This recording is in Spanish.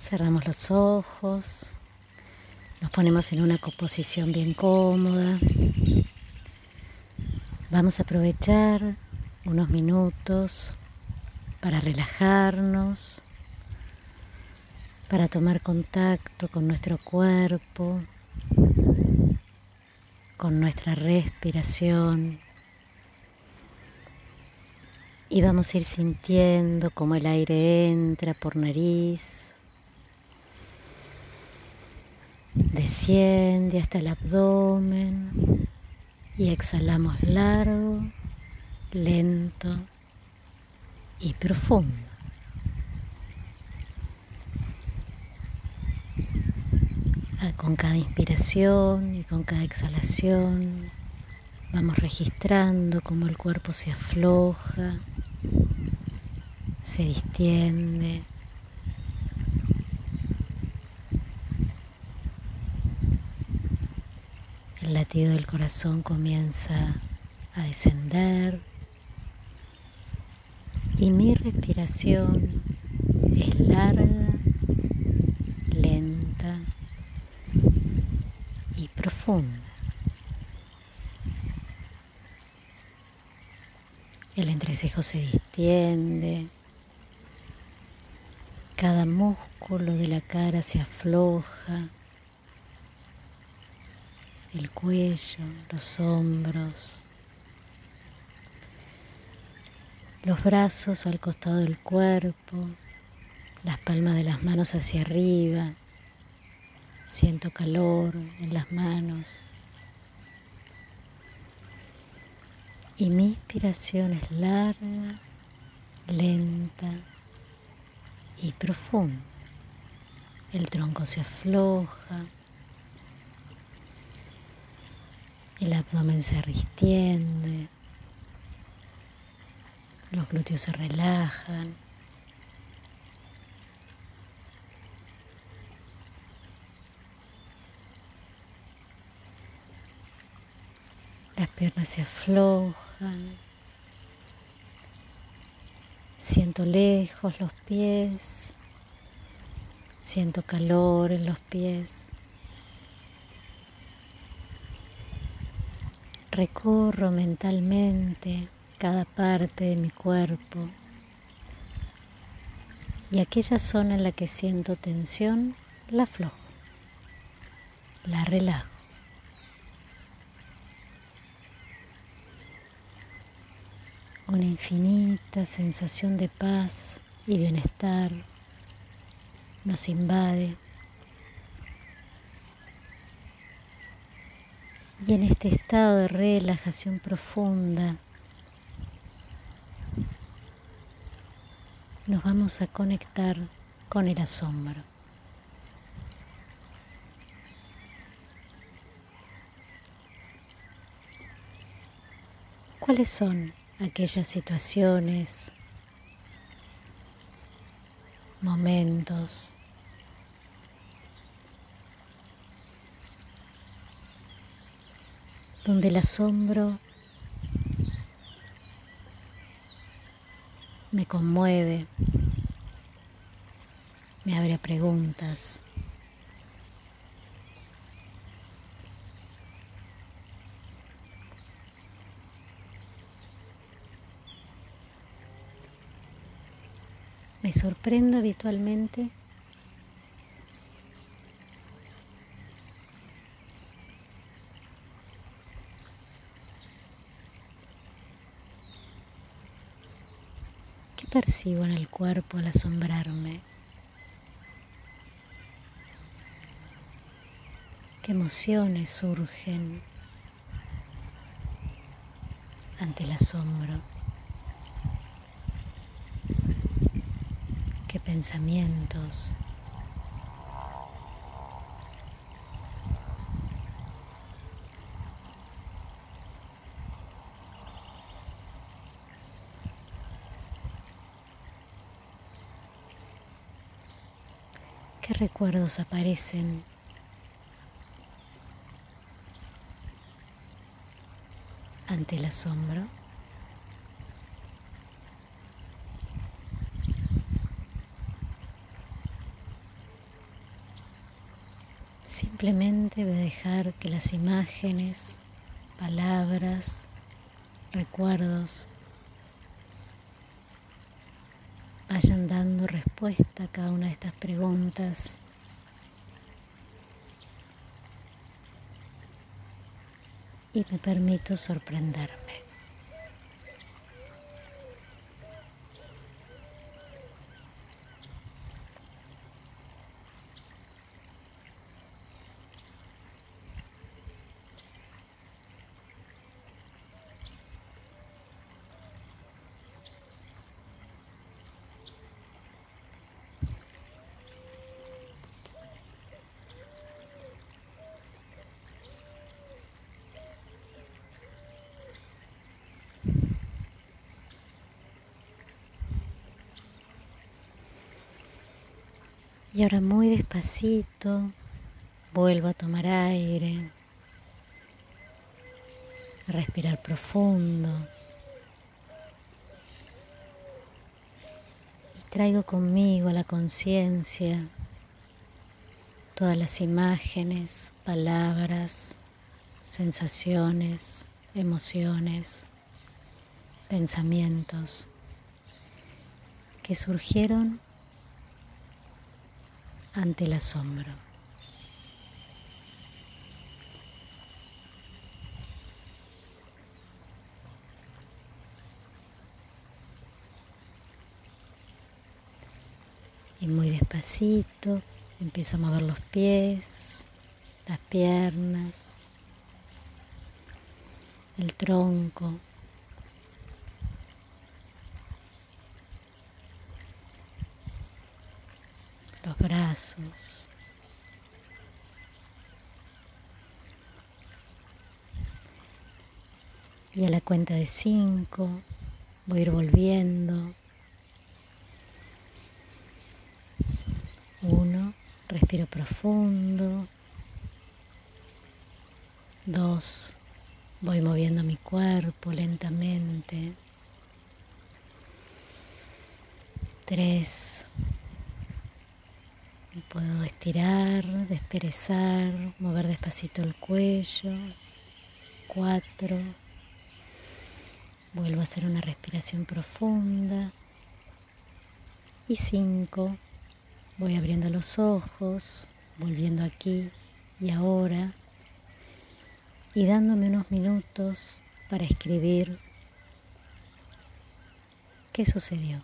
Cerramos los ojos, nos ponemos en una composición bien cómoda. Vamos a aprovechar unos minutos para relajarnos, para tomar contacto con nuestro cuerpo, con nuestra respiración. Y vamos a ir sintiendo cómo el aire entra por nariz, desciende hasta el abdomen y exhalamos largo, lento y profundo. Ah, con cada inspiración y con cada exhalación vamos registrando cómo el cuerpo se afloja, se distiende. El latido del corazón comienza a descender. Y mi respiración es larga, lenta y profunda. El entrecejo se distiende, cada músculo de la cara se afloja el cuello, los hombros, los brazos al costado del cuerpo, las palmas de las manos hacia arriba, siento calor en las manos. Y mi inspiración es larga, lenta y profunda. El tronco se afloja. El abdomen se distiende, los glúteos se relajan. Las piernas se aflojan. Siento lejos los pies. Siento calor en los pies. Recorro mentalmente cada parte de mi cuerpo y aquella zona en la que siento tensión, la aflojo, la relajo. Una infinita sensación de paz y bienestar nos invade. Y en este estado de relajación profunda nos vamos a conectar con el asombro. ¿Cuáles son aquellas situaciones, momentos donde el asombro me conmueve, me abre preguntas. Me sorprendo habitualmente percibo en el cuerpo al asombrarme? ¿Qué emociones surgen ante el asombro? ¿Qué pensamientos? ¿Qué recuerdos aparecen? ante el asombro. Simplemente voy dejar que las imágenes, palabras, recuerdos vayan dando respuesta a cada una de estas preguntas. Y me permito sorprenderme. Y ahora muy despacito vuelvo a tomar aire, a respirar profundo. Y traigo conmigo a la conciencia todas las imágenes, palabras, sensaciones, emociones, pensamientos que surgieron ante el asombro. Y muy despacito empiezo a mover los pies, las piernas, el tronco. Los brazos. Y a la cuenta de cinco voy a ir volviendo. Uno, respiro profundo. Dos, voy moviendo mi cuerpo lentamente. Tres, Puedo estirar, desperezar, mover despacito el cuello. Cuatro. Vuelvo a hacer una respiración profunda. Y cinco. Voy abriendo los ojos, volviendo aquí y ahora. Y dándome unos minutos para escribir qué sucedió.